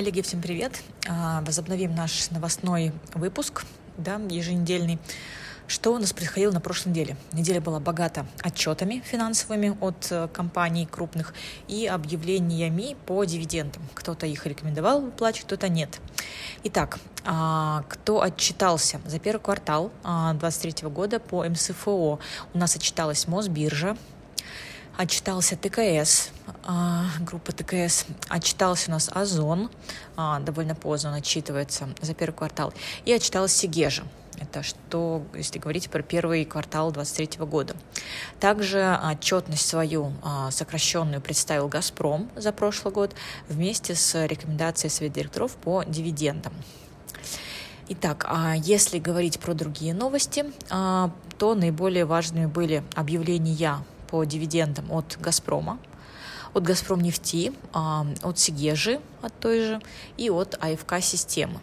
Коллеги, всем привет! А, возобновим наш новостной выпуск, да, еженедельный. Что у нас происходило на прошлой неделе? Неделя была богата отчетами финансовыми от э, компаний крупных и объявлениями по дивидендам. Кто-то их рекомендовал выплачивать, кто-то нет. Итак, а, кто отчитался за первый квартал 2023 а, года по МСФО? У нас отчиталась Мосбиржа, отчитался ТКС, а, группа ТКС, отчитался у нас Озон, а, довольно поздно он отчитывается за первый квартал, и отчиталась Сигежа. Это что, если говорить про первый квартал 2023 года. Также отчетность свою а, сокращенную представил «Газпром» за прошлый год вместе с рекомендацией Совета директоров по дивидендам. Итак, если говорить про другие новости, то наиболее важными были объявления по дивидендам от «Газпрома», от «Газпром нефти», а, от «Сигежи», от той же, и от АФК «Системы».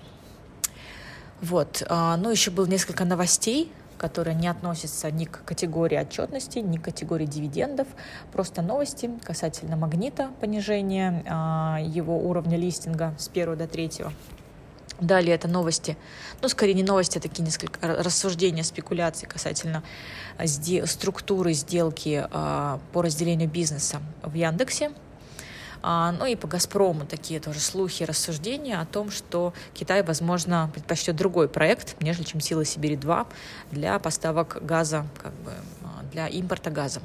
Вот. А, ну, еще было несколько новостей, которые не относятся ни к категории отчетности, ни к категории дивидендов. Просто новости касательно магнита, понижения а, его уровня листинга с 1 до 3 Далее это новости, ну, скорее не новости, а такие несколько рассуждения, спекуляции касательно сде- структуры сделки а, по разделению бизнеса в Яндексе. А, ну и по «Газпрому» такие тоже слухи, рассуждения о том, что Китай, возможно, предпочтет другой проект, нежели чем «Сила Сибири-2» для поставок газа, как бы, а, для импорта газа.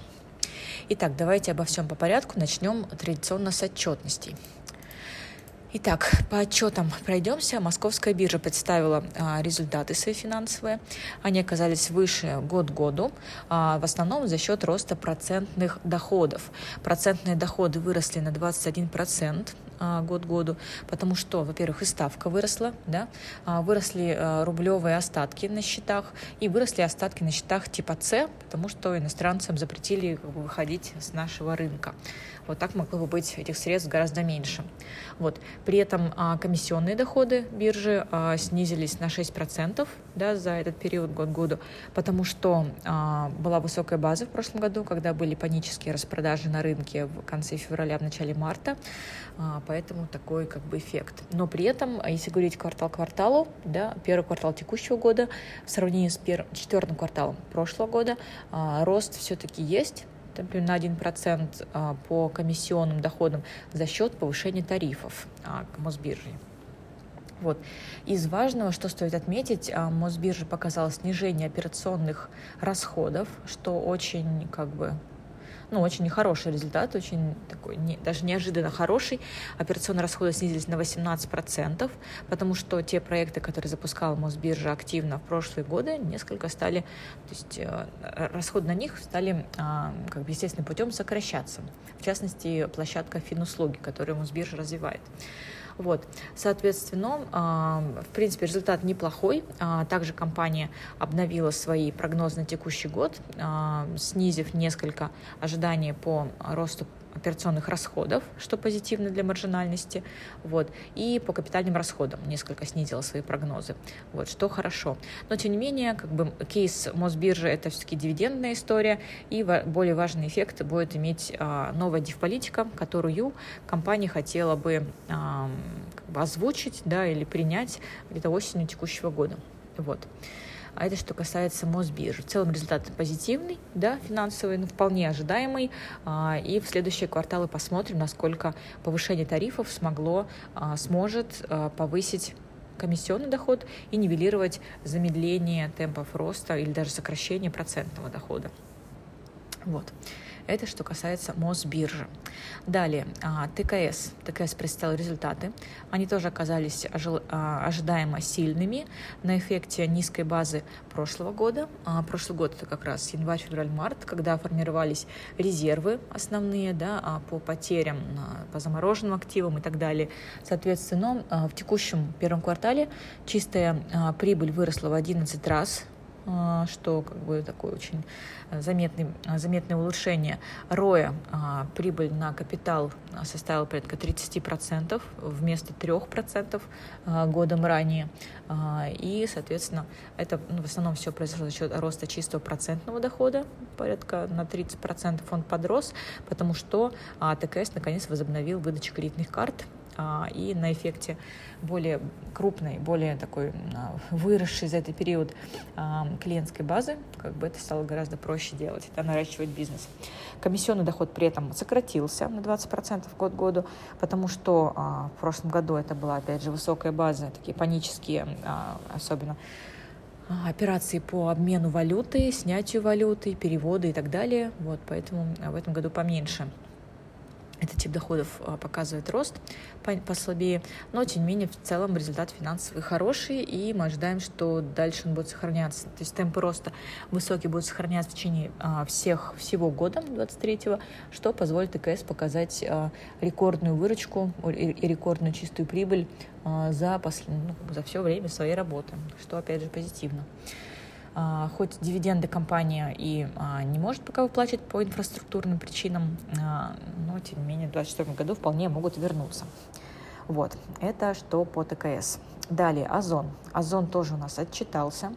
Итак, давайте обо всем по порядку. Начнем традиционно с отчетностей. Итак, по отчетам пройдемся. Московская биржа представила а, результаты свои финансовые. Они оказались выше год году, а, в основном за счет роста процентных доходов. Процентные доходы выросли на 21%, а, год году, потому что, во-первых, и ставка выросла, да, а, выросли а, рублевые остатки на счетах и выросли остатки на счетах типа С, потому что иностранцам запретили выходить с нашего рынка. Вот так могло бы быть этих средств гораздо меньше. Вот. При этом а, комиссионные доходы биржи а, снизились на 6% да, за этот период год году, потому что а, была высокая база в прошлом году, когда были панические распродажи на рынке в конце февраля, в начале марта, поэтому такой как бы эффект. Но при этом, если говорить квартал к кварталу, да, первый квартал текущего года в сравнении с пер... четвертым кварталом прошлого года, рост все-таки есть, например, на 1% а, по комиссионным доходам за счет повышения тарифов а, к Мосбирже. Вот. Из важного, что стоит отметить, а, Мосбиржа показала снижение операционных расходов, что очень как бы ну, очень нехороший результат, очень такой, не, даже неожиданно хороший. Операционные расходы снизились на 18%, потому что те проекты, которые запускала Мосбиржа активно в прошлые годы, несколько стали, то есть э, расходы на них стали а, как бы естественным путем сокращаться. В частности, площадка финуслуги, которую Мосбиржа развивает. Вот. Соответственно, а, в принципе, результат неплохой. А, также компания обновила свои прогнозы на текущий год, а, снизив несколько ожиданий по росту операционных расходов, что позитивно для маржинальности, вот, и по капитальным расходам несколько снизила свои прогнозы, вот, что хорошо. Но, тем не менее, как бы кейс Мосбиржи – это все-таки дивидендная история, и более важный эффект будет иметь а, новая дивполитика, которую компания хотела бы, а, как бы озвучить, да, или принять где-то осенью текущего года, вот. А это что касается Мосбиржи. В целом результат позитивный, да, финансовый, но вполне ожидаемый. А, и в следующие кварталы посмотрим, насколько повышение тарифов смогло, а, сможет а, повысить комиссионный доход и нивелировать замедление темпов роста или даже сокращение процентного дохода. Вот. Это что касается Мосбиржи. Далее, а, ТКС. ТКС представил результаты. Они тоже оказались а, ожидаемо сильными на эффекте низкой базы прошлого года. А, прошлый год это как раз январь, февраль, март, когда формировались резервы основные да, по потерям, по замороженным активам и так далее. Соответственно, в текущем первом квартале чистая прибыль выросла в 11 раз что как бы такое очень заметный, заметное улучшение. Роя, а, прибыль на капитал составила порядка 30% вместо 3% а, годом ранее. И, соответственно, это ну, в основном все произошло за счет роста чистого процентного дохода, порядка на 30% он подрос, потому что ТКС наконец возобновил выдачу кредитных карт и на эффекте более крупной, более такой а, выросшей за этот период а, клиентской базы, как бы это стало гораздо проще делать, это наращивать бизнес. Комиссионный доход при этом сократился на 20% год году, потому что в прошлом году это была, опять же, высокая база, такие панические, особенно операции по обмену валюты, снятию валюты, переводы и так далее. Вот, поэтому в этом году поменьше этот тип доходов а, показывает рост послабее, но тем не менее в целом результат финансовый хороший, и мы ожидаем, что дальше он будет сохраняться. То есть темпы роста высокие будут сохраняться в течение а, всех, всего года 23-го, что позволит ТКС показать а, рекордную выручку и рекордную чистую прибыль за, послед... ну, за все время своей работы, что опять же позитивно. А, хоть дивиденды компания и а, не может пока выплачивать по инфраструктурным причинам, а, но тем не менее в 2024 году вполне могут вернуться. Вот, это что по ТКС. Далее, Озон. Озон тоже у нас отчитался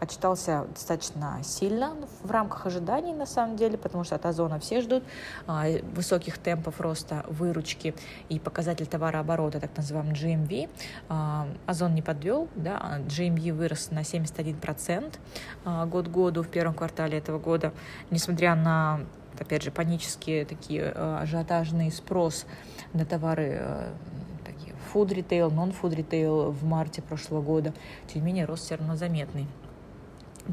отчитался достаточно сильно в рамках ожиданий, на самом деле, потому что от Озона все ждут а, высоких темпов роста выручки и показатель товарооборота, так называемый GMV. А, Озон не подвел, да, GMV вырос на 71% а, год году в первом квартале этого года, несмотря на опять же, панические такие ажиотажный спрос на товары такие food retail, non-food retail в марте прошлого года. Тем не менее, рост все равно заметный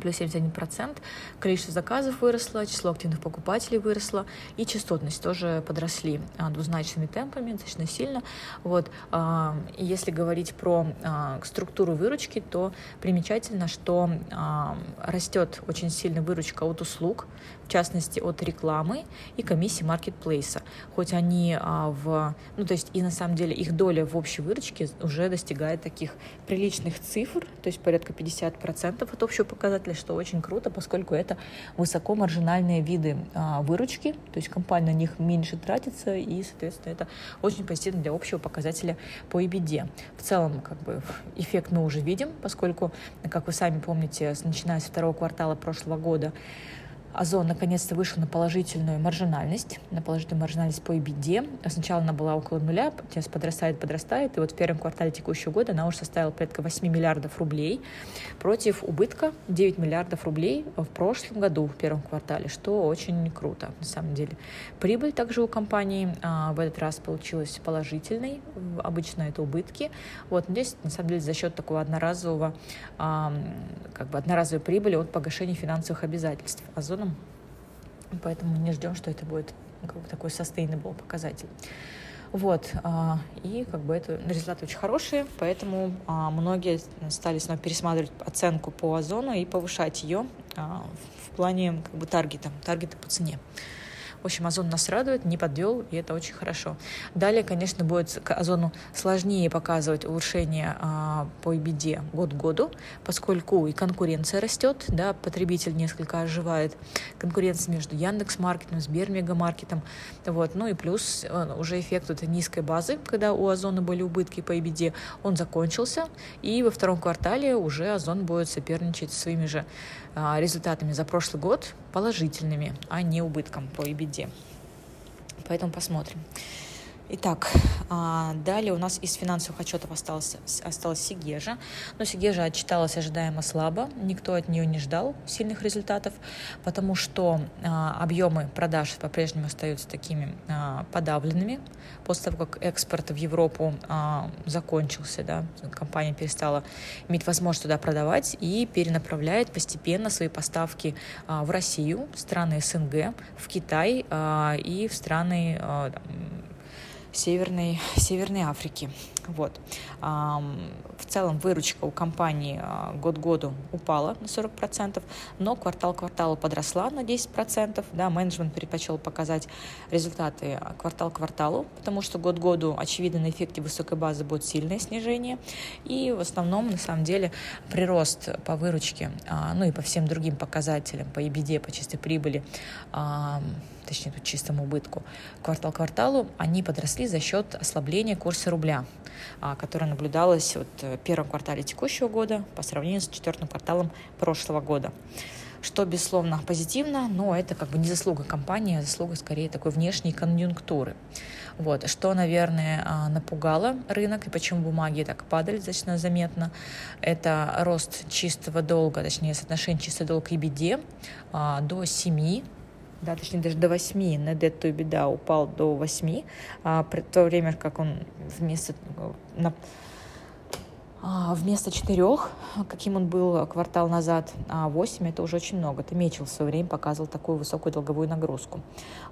плюс 71%. Количество заказов выросло, число активных покупателей выросло, и частотность тоже подросли а, двузначными темпами, достаточно сильно. Вот. А, если говорить про а, структуру выручки, то примечательно, что растет очень сильно выручка от услуг, в частности от рекламы и комиссии маркетплейса. Хоть они в... Ну, то есть и на самом деле их доля в общей выручке уже достигает таких приличных цифр, то есть порядка 50% от общего показателя что очень круто, поскольку это высоко маржинальные виды а, выручки, то есть компания на них меньше тратится, и, соответственно, это очень позитивно для общего показателя по EBITDA. В целом, как бы, эффект мы уже видим, поскольку, как вы сами помните, начиная с второго квартала прошлого года, Озон наконец-то вышел на положительную маржинальность, на положительную маржинальность по EBITDA. Сначала она была около нуля, сейчас подрастает, подрастает, и вот в первом квартале текущего года она уже составила порядка 8 миллиардов рублей против убытка 9 миллиардов рублей в прошлом году, в первом квартале, что очень круто на самом деле. Прибыль также у компании а, в этот раз получилась положительной, обычно это убытки. Вот, здесь на самом деле за счет такого одноразового, а, как бы одноразовой прибыли от погашения финансовых обязательств. Озон сезоном. Поэтому не ждем, что это будет как бы такой sustainable показатель. Вот, а, и как бы это результаты очень хорошие, поэтому а, многие стали снова пересматривать оценку по озону и повышать ее а, в плане как бы таргета, таргета по цене. В общем, Озон нас радует, не подвел, и это очень хорошо. Далее, конечно, будет к Озону сложнее показывать улучшение а, по EBD год к году, поскольку и конкуренция растет, да, потребитель несколько оживает, конкуренция между Яндекс Маркетом, Сбермегамаркетом, вот, ну и плюс э, уже эффект этой низкой базы, когда у Озона были убытки по EBD, он закончился, и во втором квартале уже Озон будет соперничать со своими же а, результатами за прошлый год положительными, а не убытком по EBITDA. Поэтому посмотрим. Итак, а, далее у нас из финансовых отчетов осталось, осталась Сигежа. Но Сигежа отчиталась ожидаемо слабо. Никто от нее не ждал сильных результатов, потому что а, объемы продаж по-прежнему остаются такими а, подавленными. После того, как экспорт в Европу закончился, да, компания перестала иметь возможность туда продавать и перенаправляет постепенно свои поставки в Россию, в страны СНГ, в Китай и в страны Северной, Северной Африки. Вот. В целом выручка у компании а, год году упала на 40%, но квартал к кварталу подросла на 10%. Да, менеджмент предпочел показать результаты квартал к кварталу, потому что год году, очевидно, на эффекте высокой базы будет сильное снижение. И в основном, на самом деле, прирост по выручке, а, ну и по всем другим показателям, по EBD, по чистой прибыли, точнее, тут чистому убытку, квартал к кварталу, они подросли за счет ослабления курса рубля, а, которое наблюдалось вот в первом квартале текущего года по сравнению с четвертым кварталом прошлого года. что, безусловно, позитивно, но это как бы не заслуга компании, а заслуга скорее такой внешней конъюнктуры. Вот. Что, наверное, а, напугало рынок и почему бумаги так падали достаточно заметно, это рост чистого долга, точнее, соотношение чистый долг и беде а, до 7 да, точнее даже до 8, net debt to EBITDA упал до 8, а, при то время как он вместо на, а, вместо четырех, каким он был квартал назад, а 8 это уже очень много. Это Мечел в свое время показывал такую высокую долговую нагрузку.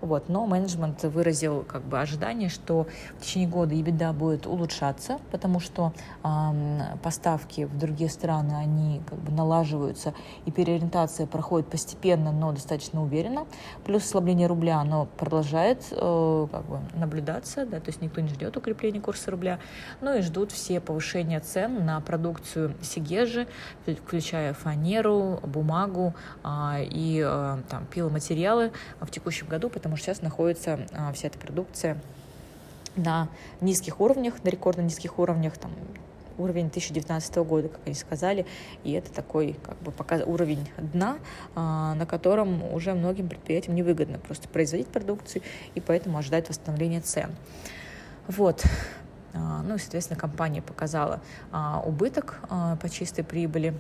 Вот. Но менеджмент выразил как бы ожидание, что в течение года EBITDA будет улучшаться, потому что эм, поставки в другие страны, они как бы налаживаются, и переориентация проходит постепенно, но достаточно уверенно. Плюс ослабление рубля, оно продолжает э, как бы наблюдаться, да, то есть никто не ждет укрепления курса рубля, но и ждут все повышения цен на продукцию Сигежи, включая фанеру, бумагу а, и а, там, пиломатериалы в текущем году, потому что сейчас находится а, вся эта продукция на низких уровнях, на рекордно низких уровнях, там, уровень 2019 года, как они сказали, и это такой как бы показ... уровень дна, а, на котором уже многим предприятиям невыгодно просто производить продукцию, и поэтому ожидать восстановления цен. Вот, ну и, соответственно, компания показала а, убыток а, по чистой прибыли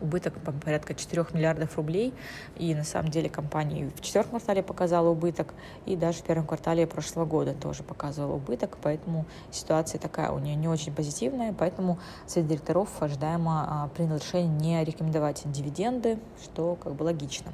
убыток по порядка 4 миллиардов рублей. И на самом деле компания в четвертом квартале показала убыток, и даже в первом квартале прошлого года тоже показывала убыток, поэтому ситуация такая у нее не очень позитивная, поэтому совет директоров ожидаемо принял решение не рекомендовать дивиденды, что как бы логично.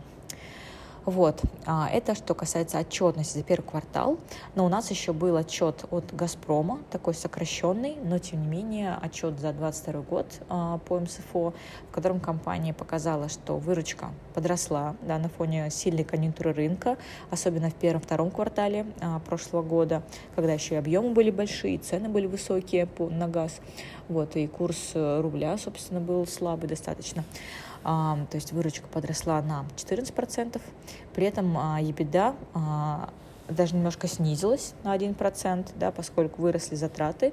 Вот, а, это что касается отчетности за первый квартал. Но у нас еще был отчет от «Газпрома», такой сокращенный, но тем не менее отчет за 2022 год а, по МСФО, в котором компания показала, что выручка подросла да, на фоне сильной конъюнктуры рынка, особенно в первом-втором квартале а, прошлого года, когда еще и объемы были большие, цены были высокие на газ, вот, и курс э, рубля, собственно, был слабый достаточно то есть выручка подросла на 14%, при этом EBITDA а, даже немножко снизилась на 1%, да, поскольку выросли затраты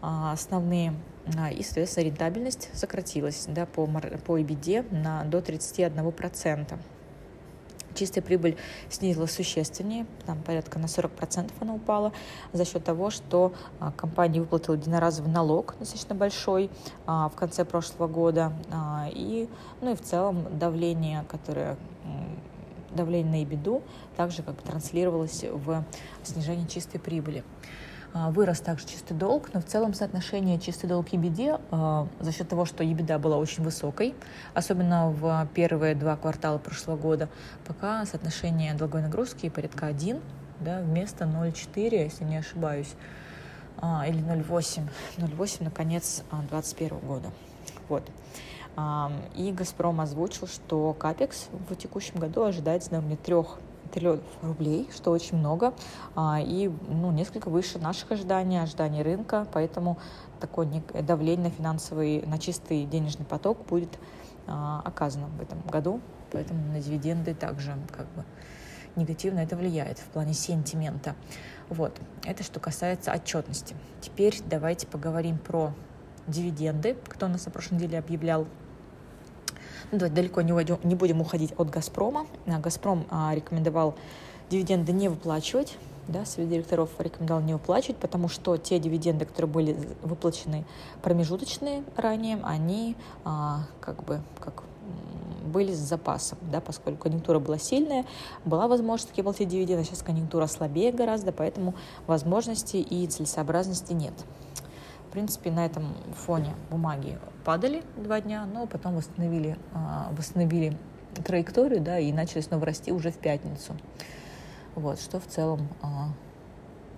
а, основные, а, и, соответственно, рентабельность сократилась да, по, по EBITDA на, до 31%. Чистая прибыль снизилась существеннее, там порядка на 40% она упала, за счет того, что а, компания выплатила единоразовый налог достаточно большой а, в конце прошлого года, а, и, ну и в целом давление, которое давление на EBITDA также как бы транслировалось в снижение чистой прибыли. А, вырос также чистый долг, но в целом соотношение чистый долг и беде а, за счет того, что EBITDA была очень высокой, особенно в первые два квартала прошлого года, пока соотношение долговой нагрузки порядка 1, да, вместо 0,4, если не ошибаюсь, а, или 0,8, 0,8 на конец 2021 года. Вот. И «Газпром» озвучил, что капекс в текущем году ожидается на уровне 3 триллионов рублей, что очень много, а, и ну, несколько выше наших ожиданий, ожиданий рынка, поэтому такое давление на финансовый, на чистый денежный поток будет а, оказано в этом году, поэтому на дивиденды также как бы негативно это влияет в плане сентимента. Вот, это что касается отчетности. Теперь давайте поговорим про дивиденды, кто у нас на прошлой неделе объявлял ну, давайте далеко не, уйдем, не будем уходить от «Газпрома». А, «Газпром» а, рекомендовал дивиденды не выплачивать, да, совет директоров рекомендовал не выплачивать, потому что те дивиденды, которые были выплачены промежуточные ранее, они а, как бы как были с запасом, да, поскольку конъюнктура была сильная, была возможность такие платить дивиденды, сейчас конъюнктура слабее гораздо, поэтому возможности и целесообразности нет принципе, на этом фоне бумаги падали два дня, но потом восстановили, а, восстановили траекторию, да, и начали снова расти уже в пятницу. Вот, что в целом, а,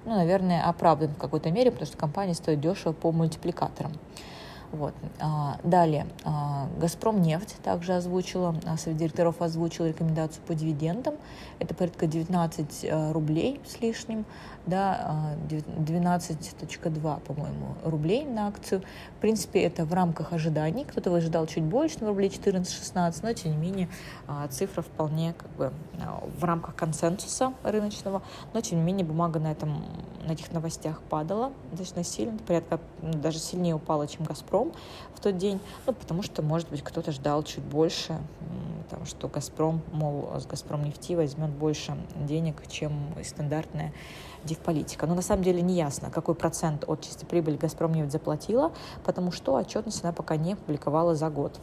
ну, наверное, оправдан в какой-то мере, потому что компания стоит дешево по мультипликаторам. Вот. А, далее, «Газпром нефть» также озвучила, совет директоров озвучил рекомендацию по дивидендам. Это порядка 19 рублей с лишним да, 12.2, а, по-моему, рублей на акцию. В принципе, это в рамках ожиданий. Кто-то ожидал чуть больше, на рублей 14-16, но, тем не менее, а, цифра вполне как бы а, в рамках консенсуса рыночного. Но, тем не менее, бумага на, этом, на этих новостях падала достаточно сильно, порядка даже сильнее упала, чем «Газпром». «Газпром» в тот день, ну, потому что, может быть, кто-то ждал чуть больше, потому что «Газпром», мол, с «Газпром» нефти возьмет больше денег, чем стандартная дивполитика. Но на самом деле не ясно, какой процент от чистой прибыли «Газпром» нефть заплатила, потому что отчетность она пока не публиковала за год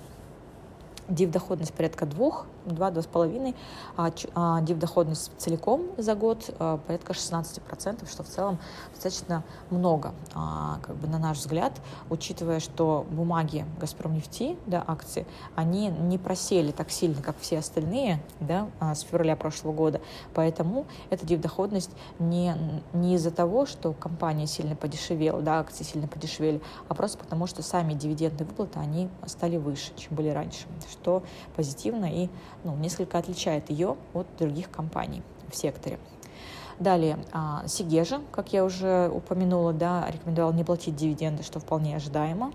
див-доходность порядка двух, два-два с половиной, а, а див-доходность целиком за год а, порядка 16%, что в целом достаточно много, а, как бы на наш взгляд, учитывая, что бумаги Газпромнефти, да, акции, они не просели так сильно, как все остальные, да, а, с февраля прошлого года, поэтому эта див-доходность не, не из-за того, что компания сильно подешевела, да, акции сильно подешевели, а просто потому, что сами дивиденды выплаты, они стали выше, чем были раньше, что позитивно и ну, несколько отличает ее от других компаний в секторе. Далее, а, Сигежа, как я уже упомянула, да, рекомендовал не платить дивиденды, что вполне ожидаемо.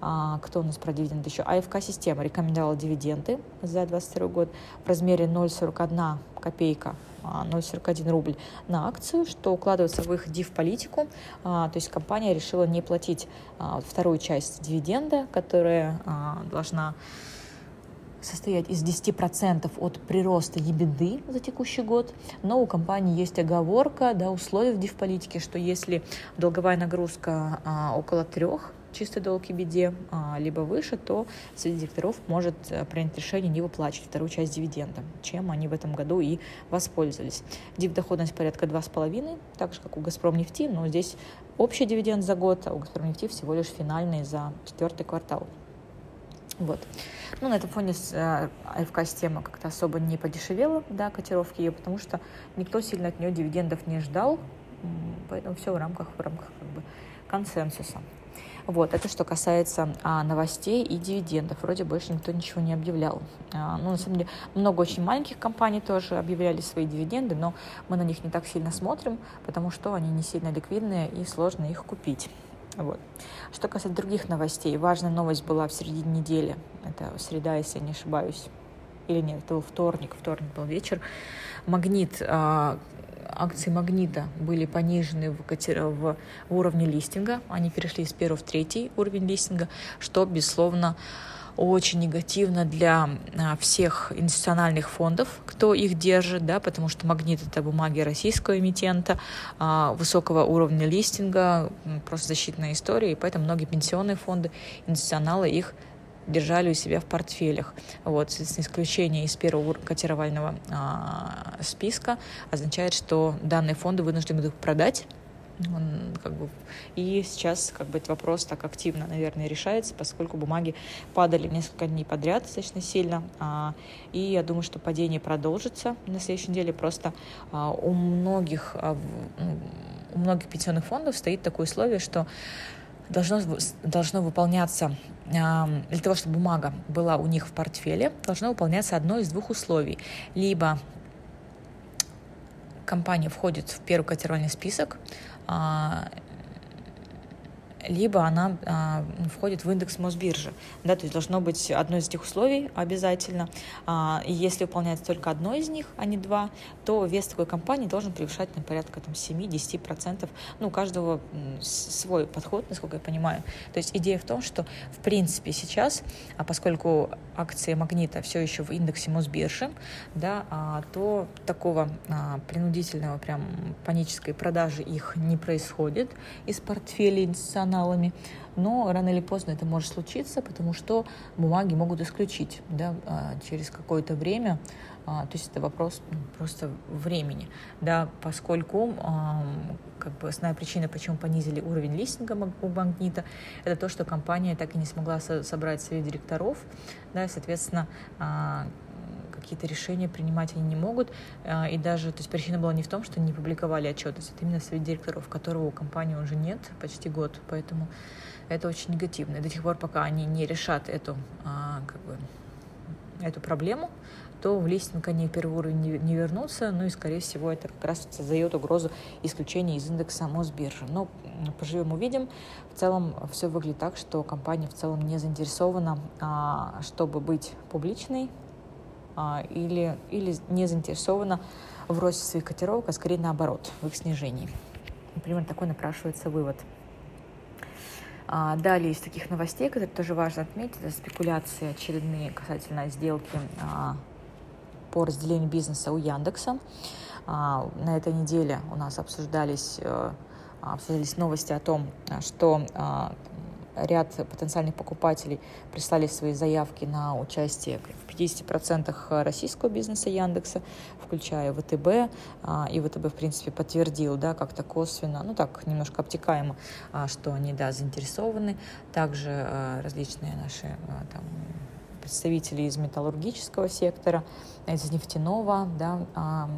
А, кто у нас про дивиденды еще? АФК-система рекомендовала дивиденды за 2022 год в размере 0,41 копейка 0,41 а, рубль на акцию, что укладывается в их див-политику. То есть компания решила не платить вторую часть дивиденда, которая должна состоять из 10% от прироста ебеды за текущий год, но у компании есть оговорка, да, условия в дивполитике, что если долговая нагрузка а, около трех чистой долг и беде, а, либо выше, то совет директоров может а, принять решение не выплачивать вторую часть дивиденда, чем они в этом году и воспользовались. Див-доходность порядка 2,5, так же, как у «Газпром нефти», но здесь общий дивиденд за год, а у «Газпром нефти» всего лишь финальный за четвертый квартал. Вот. Ну, на этом фоне э, АФК-система как-то особо не подешевела, да, котировки ее, потому что никто сильно от нее дивидендов не ждал, поэтому все в рамках, в рамках как бы консенсуса. Вот, это что касается а, новостей и дивидендов. Вроде больше никто ничего не объявлял. А, ну, на самом деле, много очень маленьких компаний тоже объявляли свои дивиденды, но мы на них не так сильно смотрим, потому что они не сильно ликвидные и сложно их купить. Вот. Что касается других новостей, важная новость была в середине недели, это среда, если я не ошибаюсь, или нет, это был вторник, вторник был вечер, Магнит, а, акции Магнита были понижены в, в, в уровне листинга, они перешли с первого в третий уровень листинга, что, безусловно, очень негативно для а, всех институциональных фондов, кто их держит, да, потому что магнит это бумаги российского эмитента, а, высокого уровня листинга, просто защитная история, и поэтому многие пенсионные фонды, институционалы их держали у себя в портфелях. Вот, соответственно, исключение из первого котировального а, списка означает, что данные фонды вынуждены их продать он, как бы, и сейчас как бы, этот вопрос так активно, наверное, решается, поскольку бумаги падали несколько дней подряд достаточно сильно. А, и я думаю, что падение продолжится на следующей неделе. Просто а, у многих, а, у многих пенсионных фондов стоит такое условие, что должно, должно выполняться, для того, чтобы бумага была у них в портфеле, должно выполняться одно из двух условий. Либо компания входит в первый котировальный список, а, либо она а, входит в индекс Мосбиржи. Да, то есть должно быть одно из этих условий обязательно. А, и если выполняется только одно из них, а не два, то вес такой компании должен превышать на порядка там, 7-10%. Ну, у каждого свой подход, насколько я понимаю. То есть идея в том, что в принципе сейчас, а поскольку акции Магнита все еще в индексе Мосбиржи, да, а, то такого а, принудительного прям панической продажи их не происходит из портфелей институциональных каналами, но рано или поздно это может случиться, потому что бумаги могут исключить да, а, через какое-то время, а, то есть это вопрос ну, просто времени, да, поскольку как бы основная причина, почему понизили уровень листинга у Магнита, это то, что компания так и не смогла собрать совет директоров, да, и, соответственно, а, какие-то решения принимать они не могут. А, и даже, то есть причина была не в том, что не публиковали отчетность, это именно совет директоров, которого у компании уже нет почти год, поэтому это очень негативно. И до тех пор, пока они не решат эту, а, как бы, эту проблему, то в листинг они в первый уровень не, не вернутся, ну и, скорее всего, это как раз создает угрозу исключения из индекса Мосбиржи. Но поживем увидим. В целом все выглядит так, что компания в целом не заинтересована, а, чтобы быть публичной, или, или не заинтересована в росте своих котировок, а скорее наоборот, в их снижении. Например, такой напрашивается вывод. А, далее из таких новостей, которые тоже важно отметить, это спекуляции очередные касательно сделки а, по разделению бизнеса у Яндекса. А, на этой неделе у нас обсуждались, э, обсуждались новости о том, что ряд потенциальных покупателей прислали свои заявки на участие в 50% российского бизнеса Яндекса, включая ВТБ. А, и ВТБ, в принципе, подтвердил, да, как-то косвенно, ну так, немножко обтекаемо, а, что они, да, заинтересованы. Также а, различные наши там, представители из металлургического сектора, из нефтяного, да,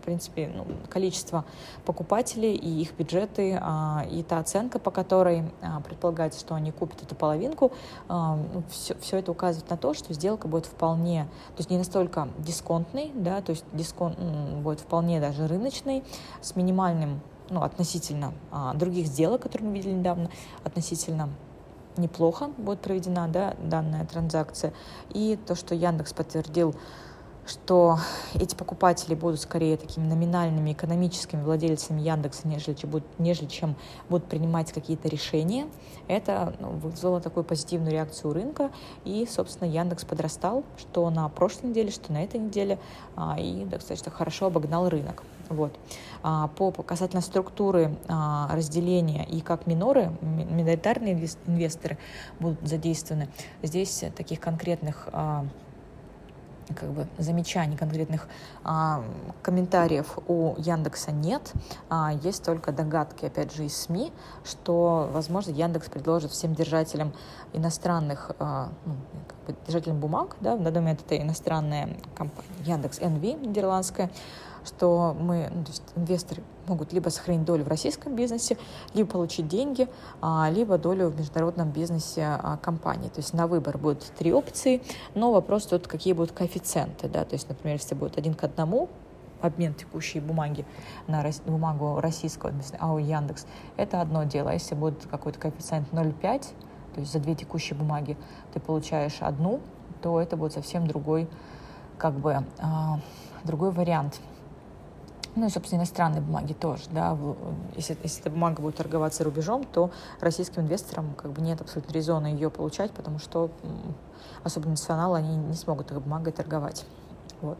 в принципе, ну, количество покупателей и их бюджеты, а, и та оценка, по которой а, предполагается, что они купят эту половинку, а, ну, все, все это указывает на то, что сделка будет вполне, то есть не настолько дисконтной, да, то есть дисконт будет вполне даже рыночный, с минимальным, ну, относительно других сделок, которые мы видели недавно, относительно неплохо будет проведена да, данная транзакция. И то, что Яндекс подтвердил что эти покупатели будут скорее такими номинальными экономическими владельцами Яндекса, нежели, будут, нежели чем будут принимать какие-то решения. Это ну, вызвало такую позитивную реакцию рынка, и, собственно, Яндекс подрастал, что на прошлой неделе, что на этой неделе, а, и достаточно хорошо обогнал рынок. Вот. А, по касательно структуры а, разделения и как миноры, миноритарные инвесторы будут задействованы, здесь таких конкретных как бы замечаний, конкретных а, комментариев у Яндекса нет. А, есть только догадки, опять же, из СМИ, что, возможно, Яндекс предложит всем держателям иностранных, а, ну, как бы держателям бумаг, да, данный момент это иностранная компания Яндекс НВ нидерландская, что мы, ну, то есть инвесторы могут либо сохранить долю в российском бизнесе, либо получить деньги, а, либо долю в международном бизнесе а, компании. То есть на выбор будут три опции, но вопрос тут, какие будут коэффициенты. Да? То есть, например, если будет один к одному, обмен текущей бумаги на бумагу российского, АО Яндекс, это одно дело. А если будет какой-то коэффициент 0,5, то есть за две текущие бумаги ты получаешь одну, то это будет совсем другой, как бы, другой вариант ну и, собственно, иностранные бумаги тоже, да, если, если эта бумага будет торговаться рубежом, то российским инвесторам как бы нет абсолютно резона ее получать, потому что особенно националы, они не смогут этой бумагой торговать, вот,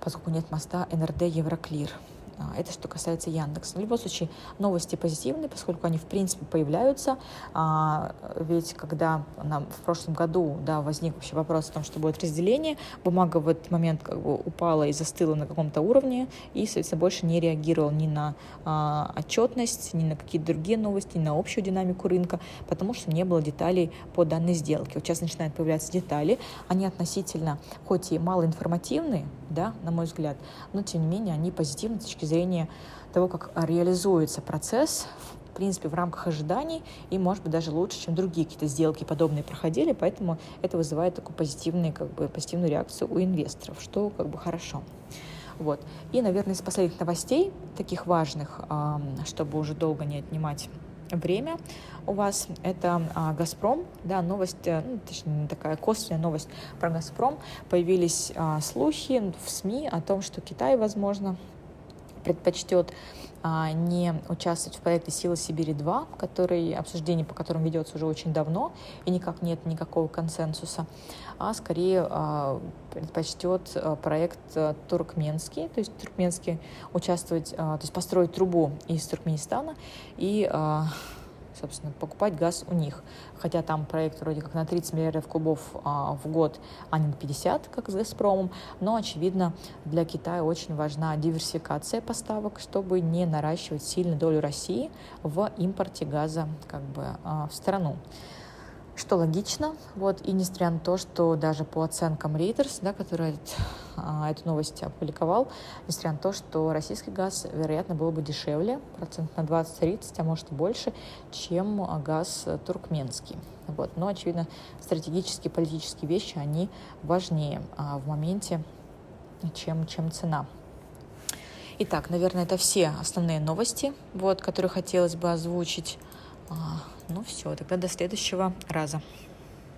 поскольку нет моста НРД Евроклир. А, это что касается Яндекса. В любом случае, новости позитивные, поскольку они, в принципе, появляются. А, ведь когда нам в прошлом году да, возник вообще вопрос о том, что будет разделение, бумага в этот момент как бы упала и застыла на каком-то уровне, и, соответственно, больше не реагировал ни на а, отчетность, ни на какие-то другие новости, ни на общую динамику рынка, потому что не было деталей по данной сделке. Вот сейчас начинают появляться детали, они относительно, хоть и малоинформативные, да, на мой взгляд, но, тем не менее, они позитивны с точки точки зрения того, как реализуется процесс, в принципе, в рамках ожиданий, и, может быть, даже лучше, чем другие какие-то сделки подобные проходили, поэтому это вызывает такую позитивную, как бы, позитивную реакцию у инвесторов, что как бы хорошо. Вот. И, наверное, из последних новостей, таких важных, чтобы уже долго не отнимать время у вас. Это а, «Газпром». Да, новость, э, ну, точнее, такая косвенная новость про «Газпром». Появились а, слухи в СМИ о том, что Китай, возможно, предпочтет а, не участвовать в проекте «Сила Сибири-2», который, обсуждение по которому ведется уже очень давно, и никак нет никакого консенсуса, а скорее а, предпочтет а, проект туркменский, то есть туркменский участвовать, то есть построить трубу из Туркменистана и собственно, покупать газ у них. Хотя там проект вроде как на 30 миллиардов кубов а, в год, а не на 50, как с «Газпромом». Но, очевидно, для Китая очень важна диверсификация поставок, чтобы не наращивать сильную долю России в импорте газа как бы, а, в страну что логично. Вот, и несмотря на то, что даже по оценкам Reuters, да, который а, эту новость опубликовал, несмотря на то, что российский газ, вероятно, был бы дешевле, процент на 20-30, а может и больше, чем газ туркменский. Вот. Но, очевидно, стратегические, политические вещи, они важнее а, в моменте, чем, чем цена. Итак, наверное, это все основные новости, вот, которые хотелось бы озвучить. Ну все, тогда до следующего раза.